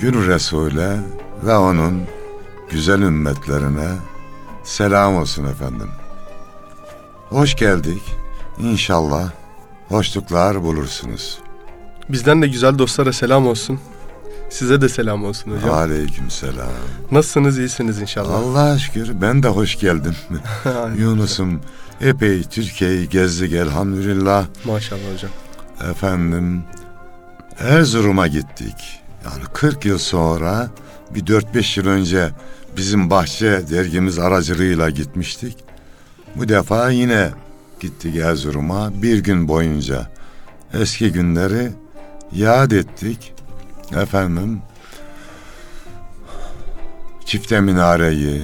Gül Resul'e ve onun güzel ümmetlerine selam olsun efendim. Hoş geldik. İnşallah hoşluklar bulursunuz. Bizden de güzel dostlara selam olsun. Size de selam olsun hocam. Aleyküm selam. Nasılsınız? iyisiniz inşallah. Allah'a şükür ben de hoş geldim. Yunus'um epey Türkiye'yi gezdik elhamdülillah. Maşallah hocam. Efendim Erzurum'a gittik. Yani 40 yıl sonra bir 4-5 yıl önce bizim bahçe dergimiz aracılığıyla gitmiştik. Bu defa yine gittik Erzurum'a bir gün boyunca eski günleri yad ettik. Efendim Çifte Minare'yi,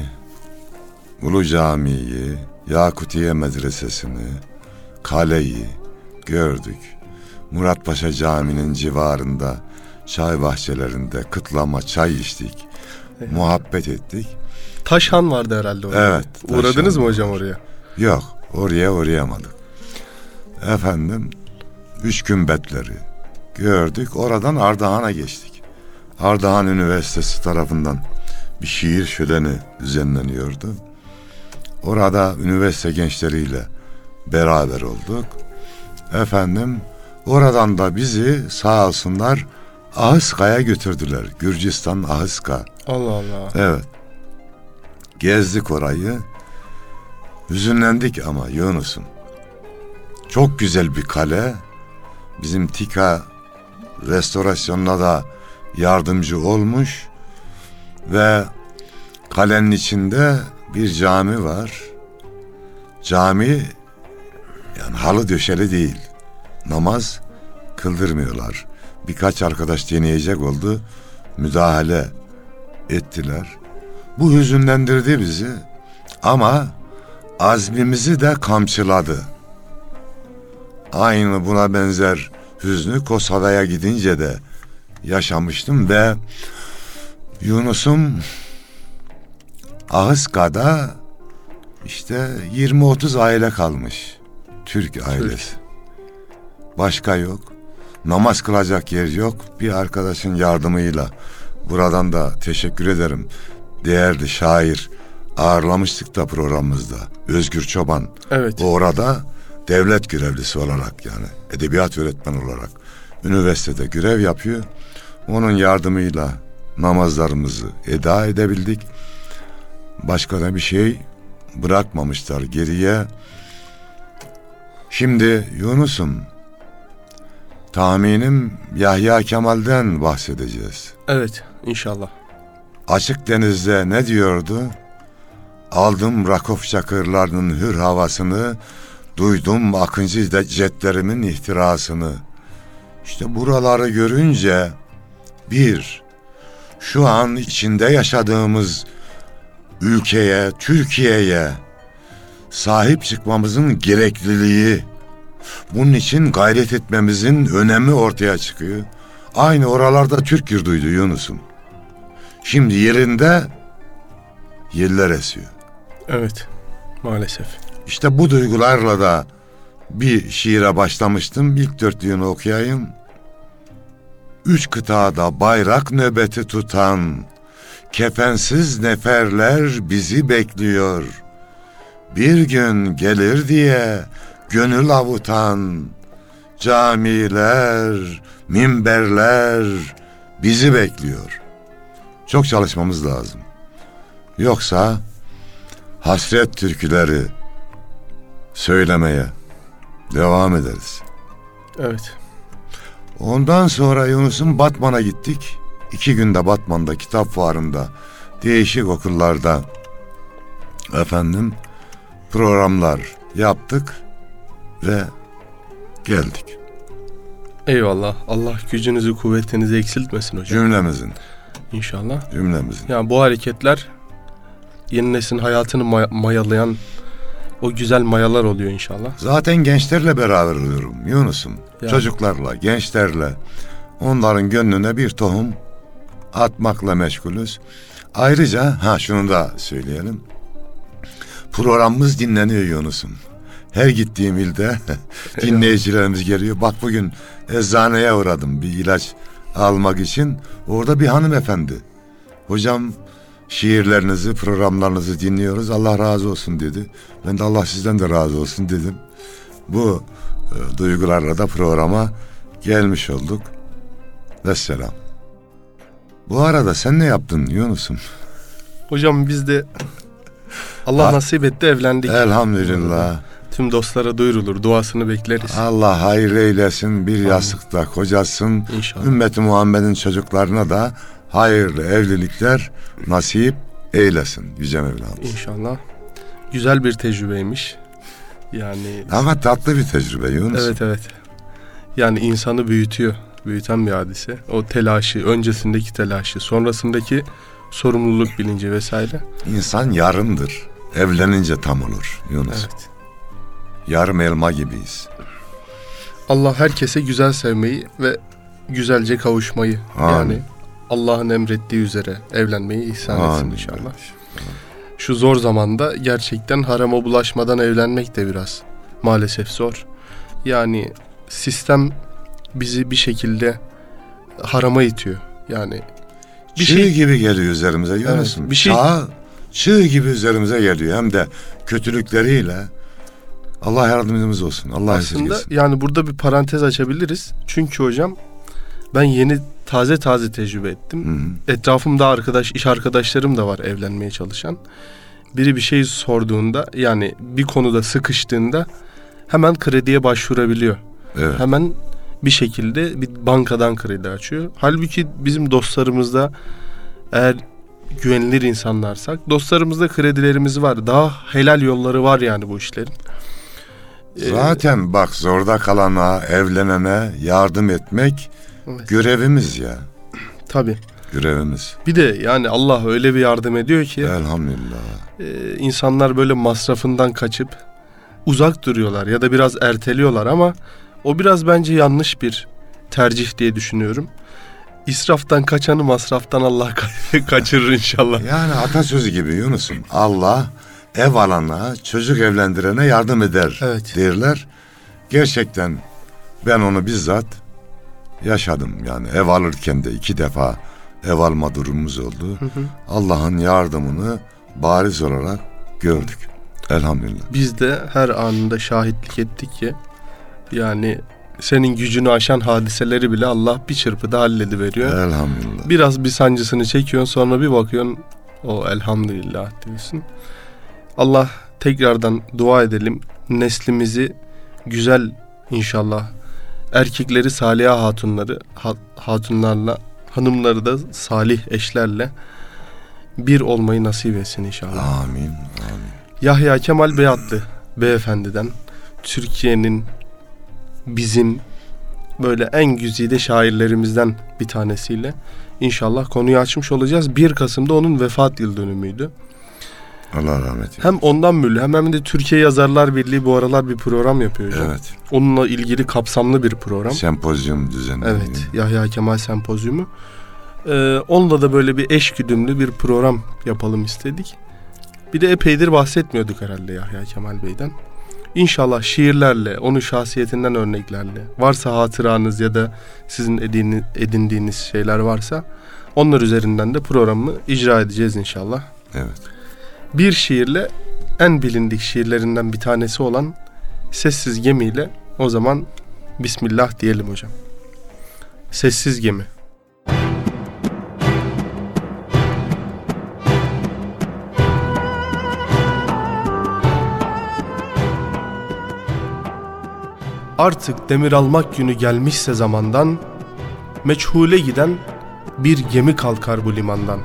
Ulu Camii'yi, Yakutiye Medresesi'ni, kaleyi gördük. Muratpaşa Camii'nin civarında çay bahçelerinde kıtlama çay içtik. Evet. Muhabbet ettik. Taşhan vardı herhalde orada. Evet, Uğradınız mı hocam var. oraya? Yok oraya uğrayamadık. Efendim üç kümbetleri gördük. Oradan Ardahan'a geçtik. Ardahan Üniversitesi tarafından bir şiir şöleni düzenleniyordu. Orada üniversite gençleriyle beraber olduk. Efendim oradan da bizi sağ olsunlar Ahıska'ya götürdüler. Gürcistan Ahıska. Allah Allah. Evet. Gezdik orayı. Hüzünlendik ama Yunus'um. Çok güzel bir kale. Bizim TİKA restorasyonuna da yardımcı olmuş. Ve kalenin içinde bir cami var. Cami yani halı döşeli değil. Namaz kıldırmıyorlar. Birkaç arkadaş deneyecek oldu. Müdahale ettiler. Bu hüzünlendirdi bizi ama azmimizi de kamçıladı. Aynı buna benzer hüznü Kosova'ya gidince de yaşamıştım ve Yunus'um Ahıska'da işte 20-30 aile kalmış. Türk ailesi. Başka yok. Namaz kılacak yer yok. Bir arkadaşın yardımıyla buradan da teşekkür ederim. Değerli şair ağırlamıştık da programımızda. Özgür Çoban. Evet. O orada devlet görevlisi olarak yani edebiyat öğretmeni olarak üniversitede görev yapıyor. Onun yardımıyla namazlarımızı eda edebildik. Başka da bir şey bırakmamışlar geriye. Şimdi Yunus'um tahminim Yahya Kemal'den bahsedeceğiz. Evet inşallah. Açık denizde ne diyordu? Aldım Rakof çakırlarının hür havasını, duydum akıncı jetlerimin ihtirasını. İşte buraları görünce bir, şu an içinde yaşadığımız ülkeye, Türkiye'ye sahip çıkmamızın gerekliliği, bunun için gayret etmemizin önemi ortaya çıkıyor. Aynı oralarda Türk yurduydu Yunus'um. Şimdi yerinde yeller esiyor. Evet. Maalesef. İşte bu duygularla da bir şiire başlamıştım. İlk dörtlüğünü okuyayım. Üç kıtada bayrak nöbeti tutan, kefensiz neferler bizi bekliyor. Bir gün gelir diye gönül avutan, camiler, minberler bizi bekliyor. Çok çalışmamız lazım. Yoksa hasret türküleri söylemeye devam ederiz. Evet. Ondan sonra Yunus'un Batman'a gittik. İki günde Batman'da kitap fuarında değişik okullarda efendim programlar yaptık ve geldik. Eyvallah. Allah gücünüzü kuvvetinizi eksiltmesin hocam. Cümlemizin, İnşallah. cümlemizin. Yani bu hareketler yeni neslin hayatını maya- mayalayan o güzel mayalar oluyor inşallah. Zaten gençlerle beraber oluyorum Yunus'um. Yani. Çocuklarla, gençlerle onların gönlüne bir tohum atmakla meşgulüz. Ayrıca ha şunu da söyleyelim. Programımız dinleniyor Yunus'um. Her gittiğim ilde dinleyicilerimiz geliyor. Bak bugün eczaneye uğradım bir ilaç almak için. Orada bir hanımefendi. Hocam şiirlerinizi, programlarınızı dinliyoruz. Allah razı olsun dedi. Ben de Allah sizden de razı olsun dedim. Bu e, duygularla da programa gelmiş olduk. Vesselam. Bu arada sen ne yaptın Yunus'um? Hocam biz de Allah Ha- nasip etti evlendik. Elhamdülillah. Tüm dostlara duyurulur. Duasını bekleriz. Allah hayır eylesin. Bir yastıkta kocasın. İnşallah. Ümmeti Muhammed'in çocuklarına da hayırlı evlilikler nasip eylesin Yüce Mevlam. İnşallah. Güzel bir tecrübeymiş. Yani Ama tatlı bir tecrübe Yunus. evet evet. Yani insanı büyütüyor. Büyüten bir hadise. O telaşı, öncesindeki telaşı, sonrasındaki sorumluluk bilinci vesaire. İnsan yarımdır. Evlenince tam olur Yunus. Evet. Yarım elma gibiyiz. Allah herkese güzel sevmeyi ve güzelce kavuşmayı Amin. yani Allah'ın emrettiği üzere evlenmeyi ihsan etsin Amin. inşallah. Şu zor zamanda gerçekten harama bulaşmadan evlenmek de biraz maalesef zor. Yani sistem bizi bir şekilde harama itiyor. Yani bir çığ şey gibi geliyor üzerimize. Evet, bir şey- Çağ, çığ gibi üzerimize geliyor. Hem de kötülükleriyle. Allah yardımcımız olsun. Allah aslında yani burada bir parantez açabiliriz. Çünkü hocam ben yeni taze taze tecrübe ettim. Hı hı. etrafımda arkadaş, iş arkadaşlarım da var evlenmeye çalışan. Biri bir şey sorduğunda yani bir konuda sıkıştığında hemen krediye başvurabiliyor. Evet. Hemen bir şekilde bir bankadan kredi açıyor. Halbuki bizim dostlarımızda eğer güvenilir insanlarsak dostlarımızda kredilerimiz var. Daha helal yolları var yani bu işlerin. Ee, Zaten bak zorda kalana, evlenene yardım etmek Evet. görevimiz ya. tabii. Görevimiz. Bir de yani Allah öyle bir yardım ediyor ki Elhamdülillah. e, insanlar böyle masrafından kaçıp uzak duruyorlar ya da biraz erteliyorlar ama o biraz bence yanlış bir tercih diye düşünüyorum. İsraftan kaçanı masraftan Allah ka- kaçırır inşallah. Yani atasözü gibi Yunus'um. Allah ev alana, çocuk evlendirene yardım eder Evet. derler. Gerçekten ben onu bizzat yaşadım. Yani ev alırken de iki defa ev alma durumumuz oldu. Allah'ın yardımını bariz olarak gördük. Elhamdülillah. Biz de her anında şahitlik ettik ki yani senin gücünü aşan hadiseleri bile Allah bir çırpıda hallediveriyor. Elhamdülillah. Biraz bir sancısını çekiyorsun sonra bir bakıyorsun o elhamdülillah diyorsun. Allah tekrardan dua edelim. Neslimizi güzel inşallah. Erkekleri saliha hatunları ha- hatunlarla hanımları da salih eşlerle bir olmayı nasip etsin inşallah. Amin. Amin. Yahya Kemal Beyatlı beyefendiden Türkiye'nin bizim böyle en güzide şairlerimizden bir tanesiyle İnşallah konuyu açmış olacağız. 1 Kasım'da onun vefat yıl dönümüydü. Allah rahmet eylesin. Hem ondan müllü hem, de Türkiye Yazarlar Birliği bu aralar bir program yapıyor hocam. Evet. Onunla ilgili kapsamlı bir program. Sempozyum düzenleniyor. Evet, Yahya Kemal Sempozyumu. Ee, onunla da böyle bir eş güdümlü bir program yapalım istedik. Bir de epeydir bahsetmiyorduk herhalde Yahya Kemal Bey'den. İnşallah şiirlerle, onun şahsiyetinden örneklerle, varsa hatıranız ya da sizin edini- edindiğiniz şeyler varsa onlar üzerinden de programı icra edeceğiz inşallah. Evet. Bir şiirle en bilindik şiirlerinden bir tanesi olan Sessiz Gemi ile o zaman Bismillah diyelim hocam. Sessiz Gemi. Artık demir almak günü gelmişse zamandan Meçhule giden bir gemi kalkar bu limandan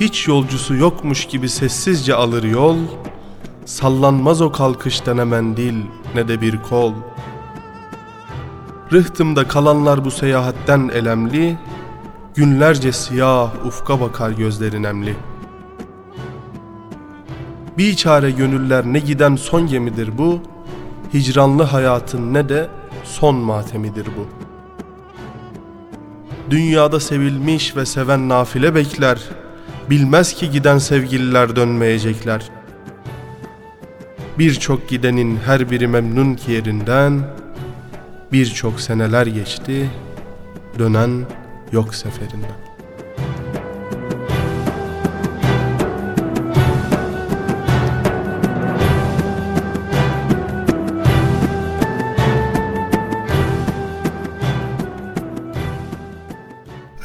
hiç yolcusu yokmuş gibi sessizce alır yol, sallanmaz o kalkışta ne mendil ne de bir kol. Rıhtımda kalanlar bu seyahatten elemli, günlerce siyah ufka bakar gözleri nemli. Bir çare gönüller ne giden son gemidir bu, hicranlı hayatın ne de son matemidir bu. Dünyada sevilmiş ve seven nafile bekler, Bilmez ki giden sevgililer dönmeyecekler. Birçok gidenin her biri memnun ki yerinden, birçok seneler geçti, dönen yok seferinden.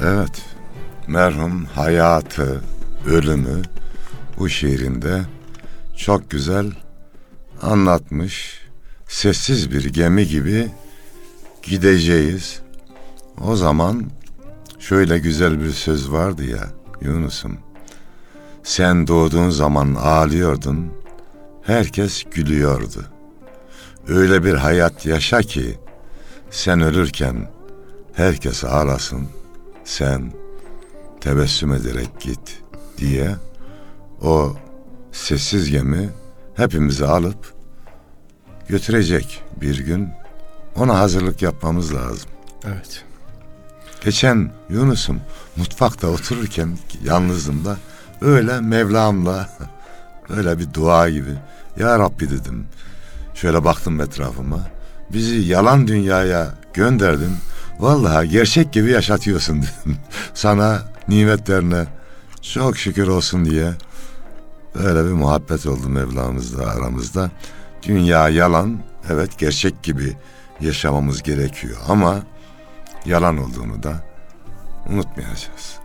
Evet. Merhum hayatı, ölümü bu şiirinde çok güzel anlatmış. Sessiz bir gemi gibi gideceğiz. O zaman şöyle güzel bir söz vardı ya Yunus'um. Sen doğduğun zaman ağlıyordun, herkes gülüyordu. Öyle bir hayat yaşa ki sen ölürken herkes ağlasın, sen tebessüm ederek git diye o sessiz gemi hepimizi alıp götürecek bir gün. Ona hazırlık yapmamız lazım. Evet. Geçen Yunus'um mutfakta otururken yalnızdım da öyle Mevlam'la öyle bir dua gibi Ya Rabbi dedim. Şöyle baktım etrafıma. Bizi yalan dünyaya gönderdin. Vallahi gerçek gibi yaşatıyorsun dedim. Sana nimetlerine çok şükür olsun diye öyle bir muhabbet oldu Mevlamızla aramızda. Dünya yalan, evet gerçek gibi yaşamamız gerekiyor ama yalan olduğunu da unutmayacağız.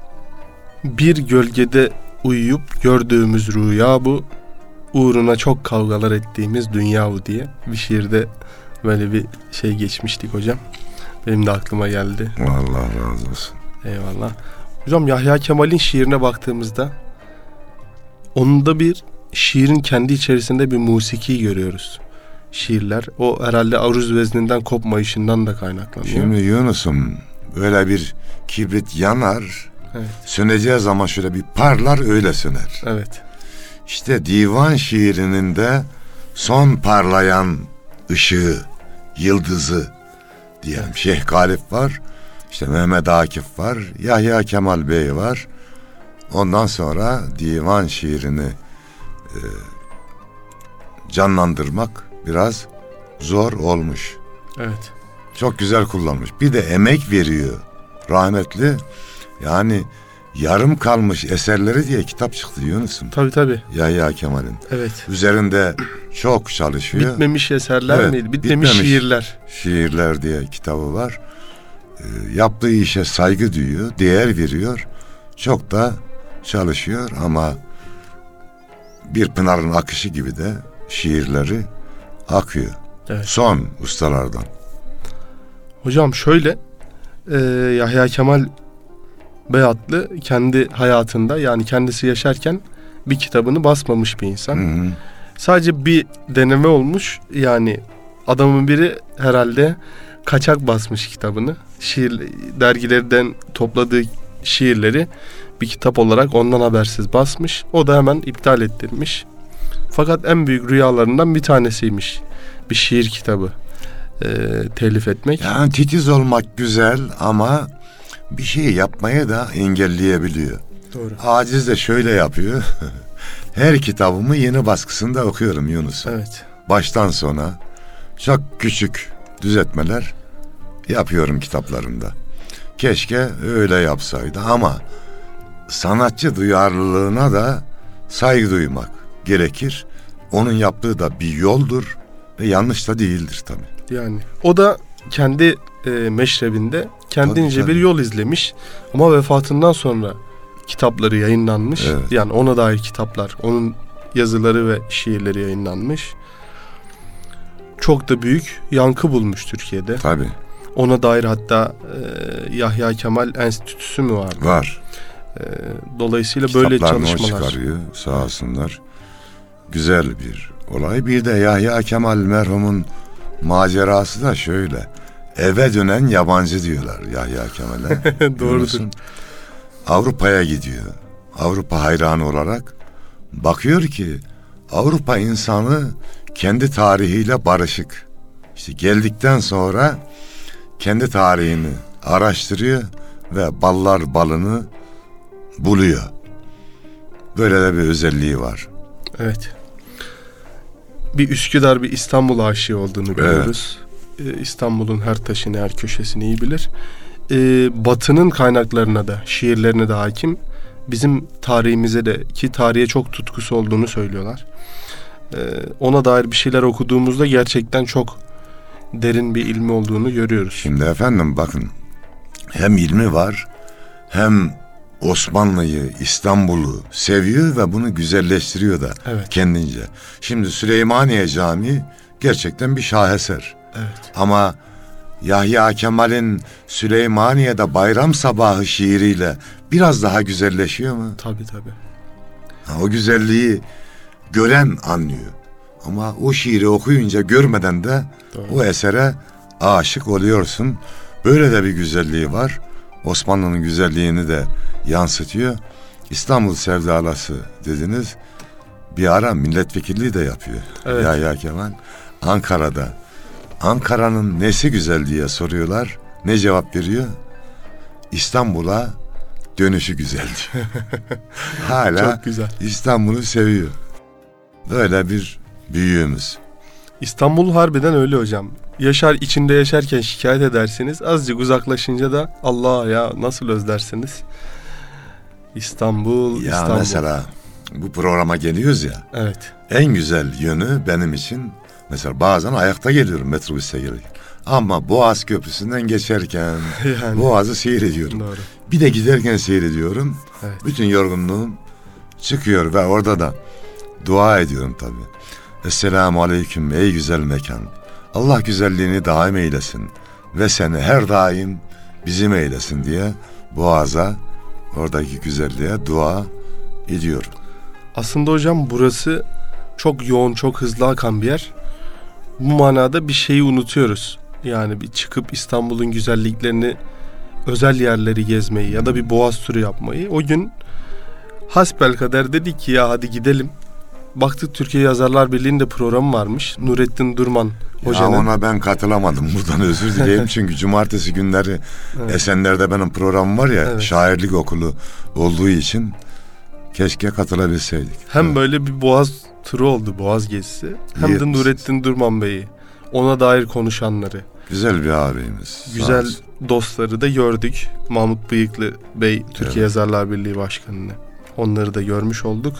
Bir gölgede uyuyup gördüğümüz rüya bu. Uğruna çok kavgalar ettiğimiz dünya bu diye bir şiirde böyle bir şey geçmiştik hocam. Benim de aklıma geldi. Allah razı olsun. Eyvallah. Hocam Yahya Kemal'in şiirine baktığımızda onda bir şiirin kendi içerisinde bir musiki görüyoruz. Şiirler o herhalde aruz vezninden kopmayışından da kaynaklanıyor. Şimdi Yunus'um böyle bir kibrit yanar, Evet. söneceği zaman şöyle bir parlar öyle söner. Evet. İşte divan şiirinin de son parlayan ışığı, yıldızı diyelim. Şeyh Galip var, işte Mehmet Akif var, Yahya Kemal Bey var. Ondan sonra divan şiirini e, canlandırmak biraz zor olmuş. Evet. Çok güzel kullanmış. Bir de emek veriyor rahmetli. Yani yarım kalmış eserleri diye kitap çıktı Yunus'um. Tabii tabii. Yahya Kemal'in. Evet. Üzerinde çok çalışıyor. Bitmemiş eserler Evet, miydi? Bitmemiş, bitmemiş. şiirler. Şiirler diye kitabı var. Ee, yaptığı işe saygı duyuyor, değer veriyor. Çok da çalışıyor ama bir pınarın akışı gibi de şiirleri akıyor. Evet. Son ustalardan. Hocam şöyle e, Yahya Kemal Beyatlı kendi hayatında yani kendisi yaşarken bir kitabını basmamış bir insan. Hı hı. Sadece bir deneme olmuş yani adamın biri herhalde kaçak basmış kitabını. Şiir dergilerden topladığı şiirleri bir kitap olarak ondan habersiz basmış. O da hemen iptal ettirmiş. Fakat en büyük rüyalarından bir tanesiymiş. Bir şiir kitabı e, telif etmek. Yani titiz olmak güzel ama bir şey yapmaya da engelleyebiliyor. Doğru. Aciz de şöyle yapıyor. Her kitabımı yeni baskısında okuyorum Yunus. Evet. Baştan sona çok küçük düzeltmeler yapıyorum kitaplarımda. Keşke öyle yapsaydı ama sanatçı duyarlılığına da saygı duymak gerekir. Onun yaptığı da bir yoldur ve yanlış da değildir tabii. Yani o da kendi e, meşrebinde kendince Tabii, tabii. bir yol izlemiş ama vefatından sonra kitapları yayınlanmış. Evet. Yani ona dair kitaplar, onun yazıları ve şiirleri yayınlanmış. Çok da büyük yankı bulmuş Türkiye'de. Tabii Ona dair hatta e, Yahya Kemal Enstitüsü mü vardı? var. E, dolayısıyla böyle Kitaplarını o çalışmalar. çıkarıyor sağ olsunlar. Güzel bir olay. Bir de Yahya Kemal merhumun macerası da şöyle. Eve dönen yabancı diyorlar Yahya Kemal'e. Doğrudur. Avrupa'ya gidiyor. Avrupa hayranı olarak bakıyor ki Avrupa insanı kendi tarihiyle barışık. İşte geldikten sonra kendi tarihini araştırıyor ve ballar balını buluyor. Böyle de bir özelliği var. Evet. Bir Üsküdar bir İstanbul aşığı olduğunu görüyoruz. Ee, İstanbul'un her taşını her köşesini iyi bilir. Ee, batının kaynaklarına da şiirlerine de hakim. Bizim tarihimize de ki tarihe çok tutkusu olduğunu söylüyorlar. Ee, ona dair bir şeyler okuduğumuzda gerçekten çok derin bir ilmi olduğunu görüyoruz. Şimdi efendim bakın hem ilmi var hem Osmanlı'yı, İstanbul'u seviyor ve bunu güzelleştiriyor da Evet. kendince. Şimdi Süleymaniye Camii gerçekten bir şaheser. Evet. Ama Yahya Kemal'in Süleymaniye'de bayram sabahı şiiriyle biraz daha güzelleşiyor mu? Tabii tabii. Ha, o güzelliği gören anlıyor. Ama o şiiri okuyunca görmeden de Doğru. o esere aşık oluyorsun. Böyle de bir güzelliği var. Osmanlı'nın güzelliğini de yansıtıyor. İstanbul sevdalası dediniz. Bir ara milletvekilliği de yapıyor. Evet. Yahya Kemal. Ankara'da. Ankara'nın nesi güzel diye soruyorlar. Ne cevap veriyor? İstanbul'a dönüşü güzel diyor. Hala Çok güzel. İstanbul'u seviyor. Böyle bir büyüğümüz. İstanbul harbiden öyle hocam. Yaşar içinde yaşarken şikayet edersiniz. Azıcık uzaklaşınca da Allah ya nasıl özlersiniz. İstanbul, Ya İstanbul. mesela bu programa geliyoruz ya. Evet. En güzel yönü benim için mesela bazen ayakta geliyorum metrobüste gelirken. Ama Boğaz Köprüsü'nden geçerken Yani. Boğaz'ı seyrediyorum. Doğru. Bir de giderken seyrediyorum. Evet. Bütün yorgunluğum çıkıyor ve orada da dua ediyorum tabii. Esselamu aleyküm ey güzel mekan. Allah güzelliğini daim eylesin ve seni her daim bizim eylesin diye Boğaz'a oradaki güzelliğe dua ediyorum. Aslında hocam burası çok yoğun, çok hızlı akan bir yer. Bu manada bir şeyi unutuyoruz. Yani bir çıkıp İstanbul'un güzelliklerini, özel yerleri gezmeyi ya da bir boğaz turu yapmayı. O gün hasbelkader dedik ki ya hadi gidelim. Baktık Türkiye Yazarlar Birliği'nde programı varmış. Nurettin Durman Ya hocanın. ona ben katılamadım. Buradan özür dileyim çünkü cumartesi günleri Evet. Esenler'de benim programım var ya Evet. şairlik okulu olduğu için keşke katılabilseydik. Hem Evet. böyle bir boğaz turu oldu, boğaz gezisi. Hem İyi de Nurettin Durman Bey'i, ona dair konuşanları, Güzel bir abimiz. güzel dostları da gördük. Mahmut Bıyıklı Bey, Türkiye Evet. Yazarlar Birliği Başkanı'nı. Onları da görmüş olduk.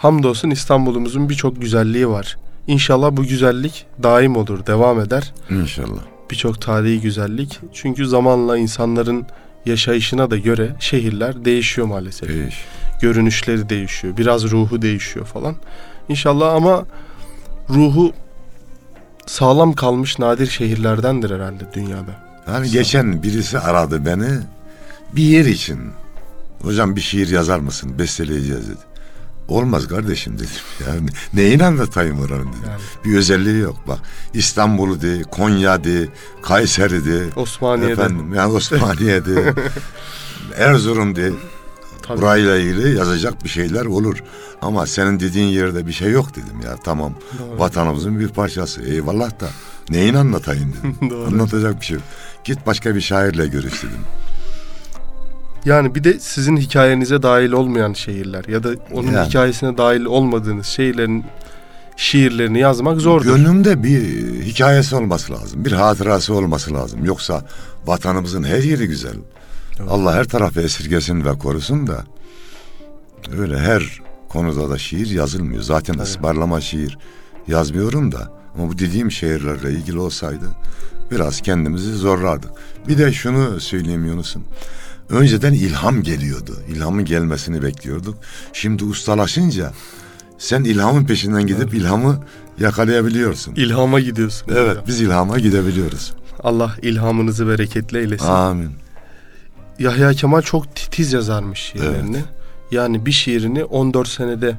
Hamdolsun İstanbul'umuzun birçok güzelliği var. İnşallah bu güzellik daim olur, devam eder. İnşallah. Birçok tarihi güzellik. Çünkü zamanla insanların yaşayışına da göre şehirler değişiyor maalesef. Değiş. görünüşleri değişiyor. Biraz ruhu değişiyor falan. İnşallah ama ruhu sağlam kalmış nadir şehirlerdendir herhalde dünyada. Hani geçen birisi aradı beni bir yer için. Hocam bir şiir yazar mısın? Besteleyeceğiz dedi. Olmaz kardeşim dedim. Yani neyin anlatayım oranın dedim. Yani. Bir özelliği yok bak. İstanbul'u de, Konya de, Kayseri de. Osmaniye'de. Efendim yani Osmaniye'de. Erzurum de. Tabii. Burayla ilgili yazacak bir şeyler olur. Ama senin dediğin yerde bir şey yok dedim ya. Tamam Doğru. vatanımızın bir parçası. Eyvallah da neyin anlatayım dedim. Doğru. Anlatacak bir şey yok. Git başka bir şairle görüş dedim. Yani bir de sizin hikayenize dahil olmayan şehirler ya da onun Yani. hikayesine dahil olmadığınız şehirlerin şiirlerini yazmak zordur. Gönlümde bir hikayesi olması lazım. Bir hatırası olması lazım. Yoksa vatanımızın her yeri güzel. Evet. Allah her tarafı esirgesin ve korusun da öyle her konuda da şiir yazılmıyor. Zaten Tabii. ısmarlama şiir yazmıyorum da ama bu dediğim şehirlerle ilgili olsaydı biraz kendimizi zorlardık. Bir de şunu söyleyeyim Yunus'um. Önceden ilham geliyordu. İlhamın gelmesini bekliyorduk. Şimdi ustalaşınca sen ilhamın peşinden gidip ilhamı yakalayabiliyorsun. İlhama gidiyorsun. Evet biz ilhama gidebiliyoruz. Allah ilhamınızı bereketli eylesin. Amin. Yahya Kemal çok titiz yazarmış şiirlerini. Yani bir şiirini 14 senede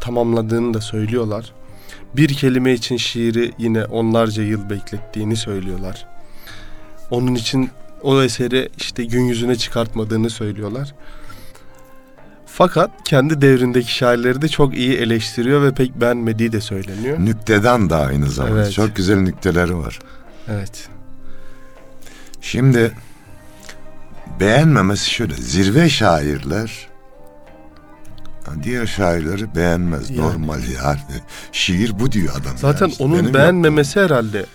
tamamladığını da söylüyorlar. Bir kelime için şiiri yine onlarca yıl beklettiğini söylüyorlar. Onun için o eseri işte gün yüzüne çıkartmadığını söylüyorlar. Fakat kendi devrindeki şairleri de çok iyi eleştiriyor ve pek beğenmediği de söyleniyor. Nükteden da aynı zamanda. Evet. Çok güzel nükteleri var. Evet. Şimdi beğenmemesi şöyle. Zirve şairler diğer şairleri beğenmez. Yani. Normal yani. Şiir bu diyor adam. Zaten yani. İşte onun beğenmemesi herhalde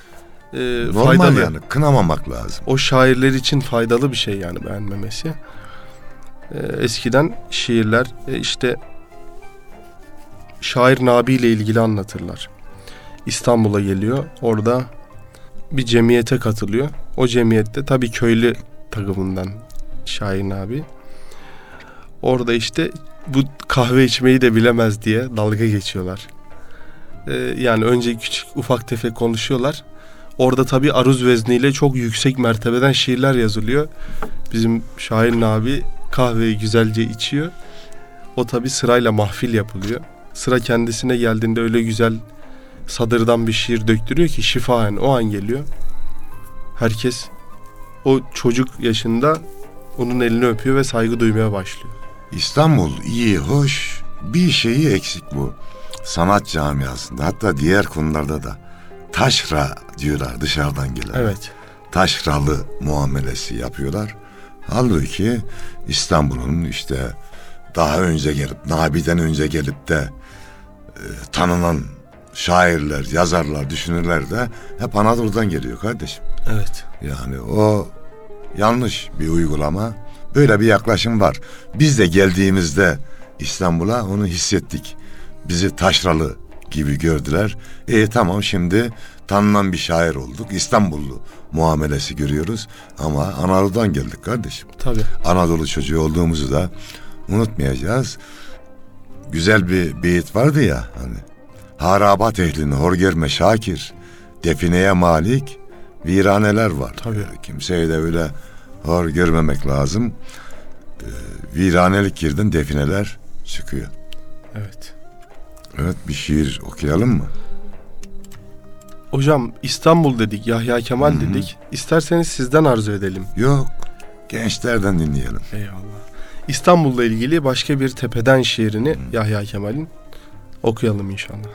e, normal faydalı. yani. Kınamamak lazım. O şairler için faydalı bir şey yani beğenmemesi. Ee, eskiden şiirler e, işte şair Nabi ile ilgili anlatırlar. İstanbul'a geliyor. Orada bir cemiyete katılıyor. O cemiyette tabii köylü takımından şair Nabi. Orada işte bu kahve içmeyi de bilemez diye dalga geçiyorlar. Ee, yani önce küçük ufak tefek konuşuyorlar. Orada tabii aruz vezniyle çok yüksek mertebeden şiirler yazılıyor. Bizim Şahin abi kahveyi güzelce içiyor. O tabii sırayla mahfil yapılıyor. Sıra kendisine geldiğinde öyle güzel sadırdan bir şiir döktürüyor ki şifaen o an geliyor. Herkes o çocuk yaşında onun elini öpüyor ve saygı duymaya başlıyor. İstanbul iyi, hoş. Bir şeyi eksik bu. Sanat camiasında hatta diğer konularda da taşra diyorlar dışarıdan gelen. Evet. taşralı muamelesi yapıyorlar. Halbuki İstanbul'un işte daha önce gelip, Nabi'den önce gelip de e, tanınan şairler, yazarlar, düşünürler de hep Anadolu'dan geliyor kardeşim. Evet. Yani o yanlış bir uygulama. Böyle bir yaklaşım var. Biz de geldiğimizde İstanbul'a onu hissettik. Bizi taşralı gibi gördüler. E tamam şimdi tanınan bir şair olduk. İstanbullu muamelesi görüyoruz. Ama Anadolu'dan geldik kardeşim. Tabii. Anadolu çocuğu olduğumuzu da unutmayacağız. Güzel bir beyit vardı ya hani. Harabat ehlini hor görme Şakir. Defineye malik viraneler var. Tabii. Yani kimseyi de öyle hor görmemek lazım. Ee, viranelik girdin defineler çıkıyor. Evet. Evet bir şiir okuyalım mı? Hocam İstanbul dedik, Yahya Kemal dedik. İsterseniz sizden arzu edelim. Yok. Gençlerden dinleyelim. Eyvallah. İstanbul'la ilgili başka bir tepeden şiirini Yahya Kemal'in okuyalım inşallah.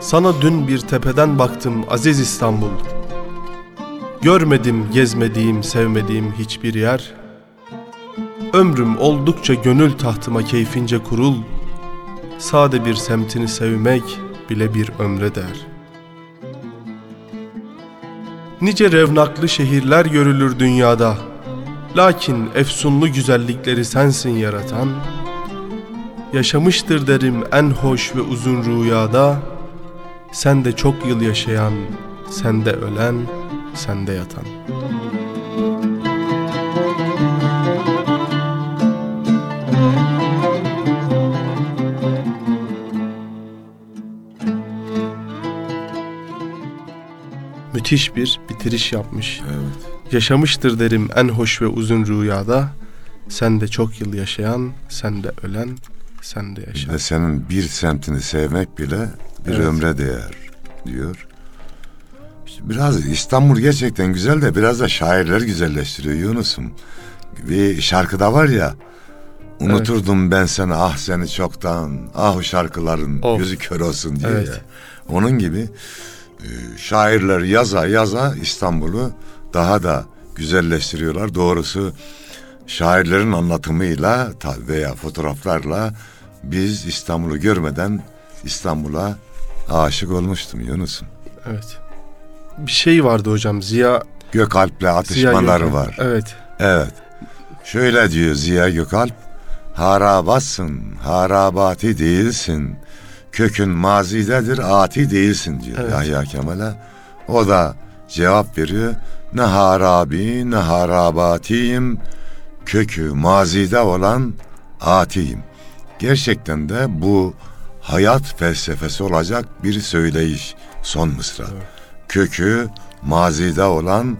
Sana dün bir tepeden baktım aziz İstanbul. Görmedim gezmediğim sevmediğim hiçbir yer. Ömrüm oldukça gönül tahtıma keyfince kurul. Sade bir semtini sevmek bile bir ömre der. Nice revnaklı şehirler görülür dünyada. Lakin efsunlu güzellikleri sensin yaratan. Yaşamıştır derim en hoş ve uzun rüyada. Sen de çok yıl yaşayan, sen de ölen, sen de yatan. müthiş bir bitiriş yapmış. Evet. Yaşamıştır derim en hoş ve uzun rüyada. Sen de çok yıl yaşayan, sen de ölen, sen de yaşayan. Ve senin bir semtini sevmek bile bir Evet. ömre değer diyor. Biraz İstanbul gerçekten güzel de biraz da şairler güzelleştiriyor Yunus'um. Bir şarkıda var ya Unuturdum ben seni ah seni çoktan ah o şarkıların Of. gözü kör olsun diye Evet. ya. Onun gibi e, şairler yaza yaza İstanbul'u daha da güzelleştiriyorlar. Doğrusu şairlerin anlatımıyla veya fotoğraflarla biz İstanbul'u görmeden İstanbul'a aşık olmuştum Yunus'um. Evet. Bir şey vardı hocam Ziya Gökalp'le Ziya atışmaları Gökalp. var. Evet. Evet. Şöyle diyor Ziya Gökalp. Harabatsın, harabati değilsin. Kökün mazidedir, ati değilsin diyor Evet. Yahya Kemal'e. O da cevap veriyor. Ne harabi ne harabatiyim. Kökü mazide olan atiyim. Gerçekten de bu hayat felsefesi olacak bir söyleyiş son mısra. Evet. Kökü mazide olan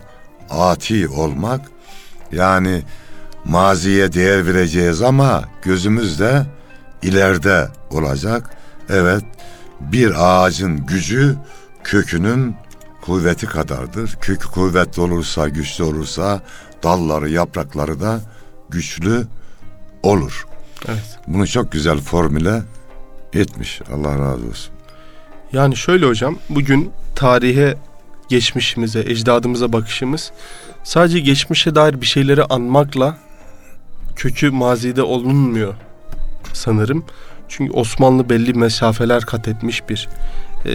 ati olmak yani maziye değer vereceğiz ama gözümüz de ileride olacak. Evet bir ağacın gücü kökünün kuvveti kadardır. Kökü kuvvetli olursa, güçlü olursa dalları, yaprakları da güçlü olur. Evet. Bunu çok güzel formüle etmiş. Allah razı olsun. Yani şöyle hocam bugün tarihe, geçmişimize, ecdadımıza bakışımız sadece geçmişe dair bir şeyleri anmakla kökü mazide olunmuyor sanırım. Çünkü Osmanlı belli mesafeler kat etmiş bir e,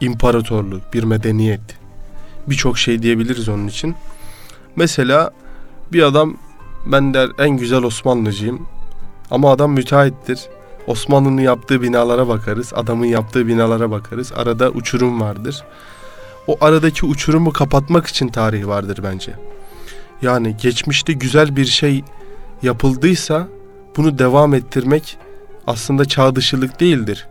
imparatorluk, bir medeniyet. Birçok şey diyebiliriz onun için. Mesela bir adam ben der en güzel Osmanlıcıyım ama adam müteahhittir. Osmanlı'nın yaptığı binalara bakarız, adamın yaptığı binalara bakarız. Arada uçurum vardır. O aradaki uçurumu kapatmak için tarih vardır bence. Yani geçmişte güzel bir şey yapıldıysa bunu devam ettirmek aslında çağ dışılık değildir.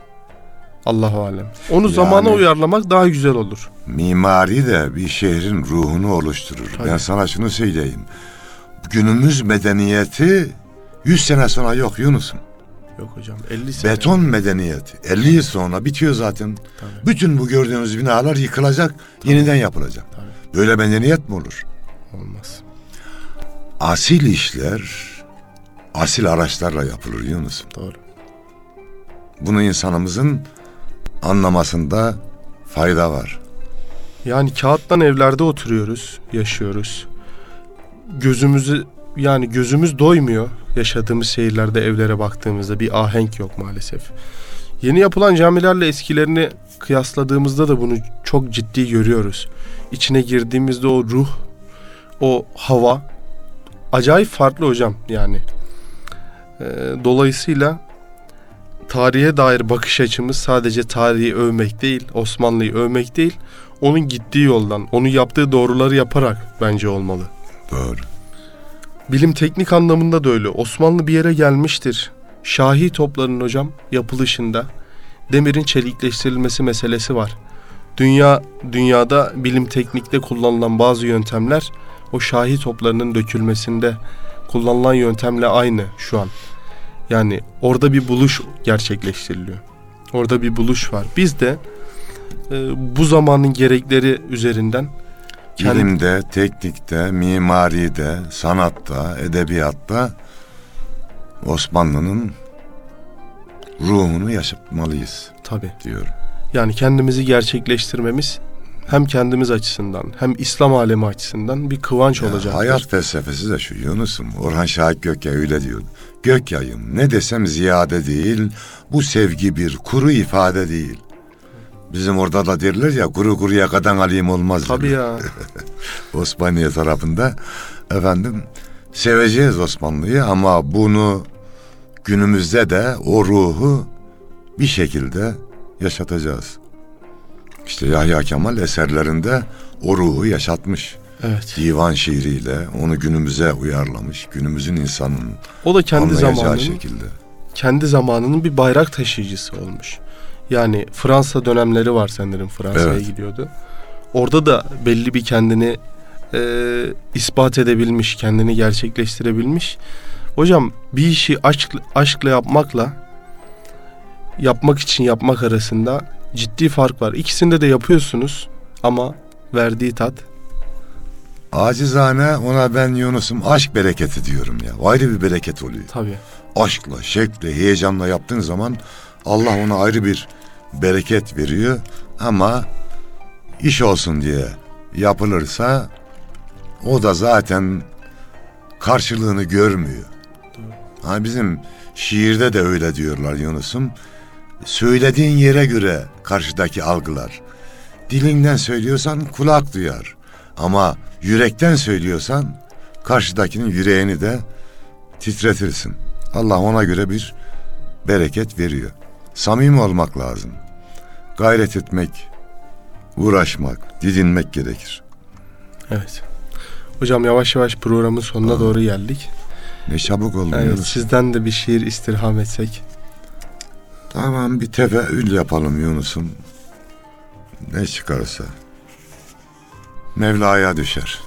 Allahu alem. Onu Yani- zamana uyarlamak daha güzel olur. Mimari de bir şehrin ruhunu oluşturur. Tabii. Ben sana şunu söyleyeyim. Günümüz medeniyeti 100 sene sonra yok Yunus'um. Yok hocam 50 sene. Beton medeniyeti 50 yıl sonra bitiyor zaten. Tabii. Bütün bu gördüğünüz binalar yıkılacak, yeniden yapılacak. Tabii. Böyle medeniyet mi olur? Olmaz. Asil işler asil araçlarla yapılır Yunus'um. Doğru. Bunu insanımızın anlamasında fayda var. Yani kağıttan evlerde oturuyoruz, yaşıyoruz. Gözümüzü yani gözümüz doymuyor yaşadığımız şehirlerde evlere baktığımızda bir ahenk yok maalesef. Yeni yapılan camilerle eskilerini kıyasladığımızda da bunu çok ciddi görüyoruz. İçine girdiğimizde o ruh, o hava acayip farklı hocam yani. Ee, dolayısıyla tarihe dair bakış açımız sadece tarihi övmek değil, Osmanlı'yı övmek değil, onun gittiği yoldan, onun yaptığı doğruları yaparak bence olmalı. Doğru. Bilim teknik anlamında da öyle. Osmanlı bir yere gelmiştir. Şahi topların hocam yapılışında demirin çelikleştirilmesi meselesi var. Dünya dünyada bilim teknikte kullanılan bazı yöntemler o şahi toplarının dökülmesinde kullanılan yöntemle aynı şu an. Yani orada bir buluş gerçekleştiriliyor. Orada bir buluş var. Biz de e, bu zamanın gerekleri üzerinden Bilimde, teknikte, mimaride, sanatta, edebiyatta Osmanlı'nın ruhunu yaşatmalıyız tabii diyor. Yani kendimizi gerçekleştirmemiz hem kendimiz açısından hem İslam alemi açısından bir kıvanç Ya, olacaktır. hayat felsefesi de şu Yunus'um. Orhan Şahit Gökyay öyle diyor. Gökyayım ne desem ziyade değil, bu sevgi bir kuru ifade değil. Bizim orada da derler ya kuru kuruya kadan alayım olmaz. Tabii ya. Osmaniye tarafında efendim seveceğiz Osmanlı'yı ama bunu günümüzde de o ruhu bir şekilde yaşatacağız. İşte Yahya Kemal eserlerinde o ruhu yaşatmış. Evet. Divan şiiriyle onu günümüze uyarlamış. Günümüzün insanının O da kendi zamanının şekilde. kendi zamanının bir bayrak taşıyıcısı olmuş. Yani Fransa dönemleri var sanırım Fransa'ya Evet. gidiyordu. orada da belli bir kendini e, ispat edebilmiş, kendini gerçekleştirebilmiş. Hocam bir işi aşk, aşkla yapmakla yapmak için yapmak arasında ciddi fark var. İkisinde de yapıyorsunuz ama verdiği tat Acizane ona ben Yunus'um aşk bereketi diyorum ya. O ayrı bir bereket oluyor. tabii. Aşkla, şevkle, heyecanla yaptığın zaman Allah ona ayrı bir bereket veriyor. Ama iş olsun diye yapılırsa o da zaten karşılığını görmüyor. Ha bizim şiirde de öyle diyorlar Yunus'um. Söylediğin yere göre karşıdaki algılar. Dilinden söylüyorsan kulak duyar. Ama yürekten söylüyorsan karşıdakinin yüreğini de titretirsin. Allah ona göre bir bereket veriyor. Samimi olmak lazım. Gayret etmek, uğraşmak, didinmek gerekir. Evet. Hocam yavaş yavaş programın sonuna doğru geldik. Ne çabuk oldu Evet, Yunus. sizden de bir şiir istirham etsek. Tamam bir tefeül yapalım Yunus'um. Ne çıkarsa. Mevla'ya düşer.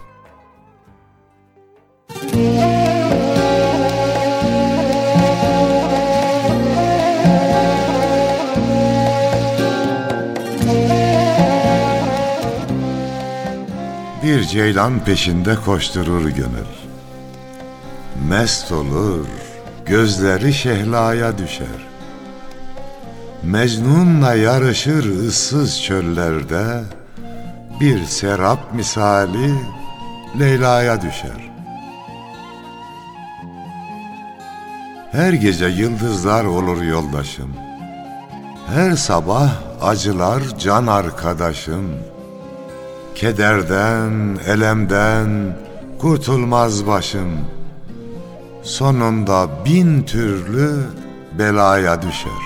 Bir ceylan peşinde koşturur gönül. Mest olur, gözleri şehlaya düşer. Mecnun'la yarışır ıssız çöllerde Bir serap misali Leyla'ya düşer Her gece yıldızlar olur yoldaşım Her sabah acılar can arkadaşım Kederden, elemden kurtulmaz başım. Sonunda bin türlü belaya düşer.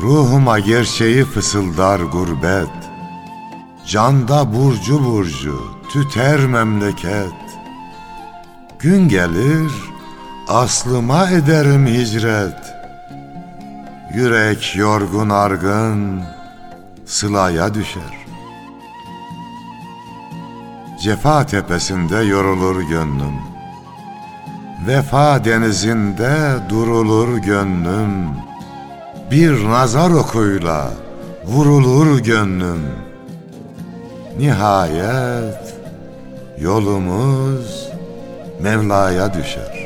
Ruhuma gerçeği fısıldar gurbet. Canda burcu burcu tüter memleket. Gün gelir aslıma ederim hicret. Yürek yorgun argın sılaya düşer Cefa tepesinde yorulur gönlüm Vefa denizinde durulur gönlüm bir nazar okuyla vurulur gönlüm. Nihayet yolumuz Mevla'ya düşer.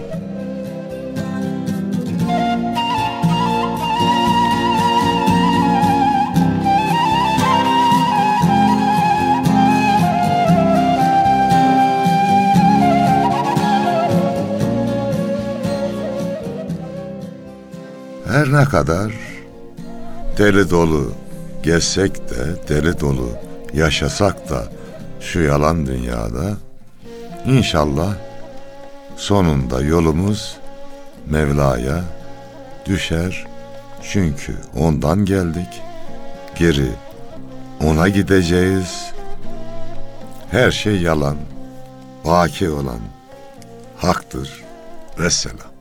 Ne kadar deli dolu gezsek de deli dolu yaşasak da şu yalan dünyada inşallah sonunda yolumuz Mevla'ya düşer. Çünkü ondan geldik geri ona gideceğiz. Her şey yalan baki olan haktır. Vesselam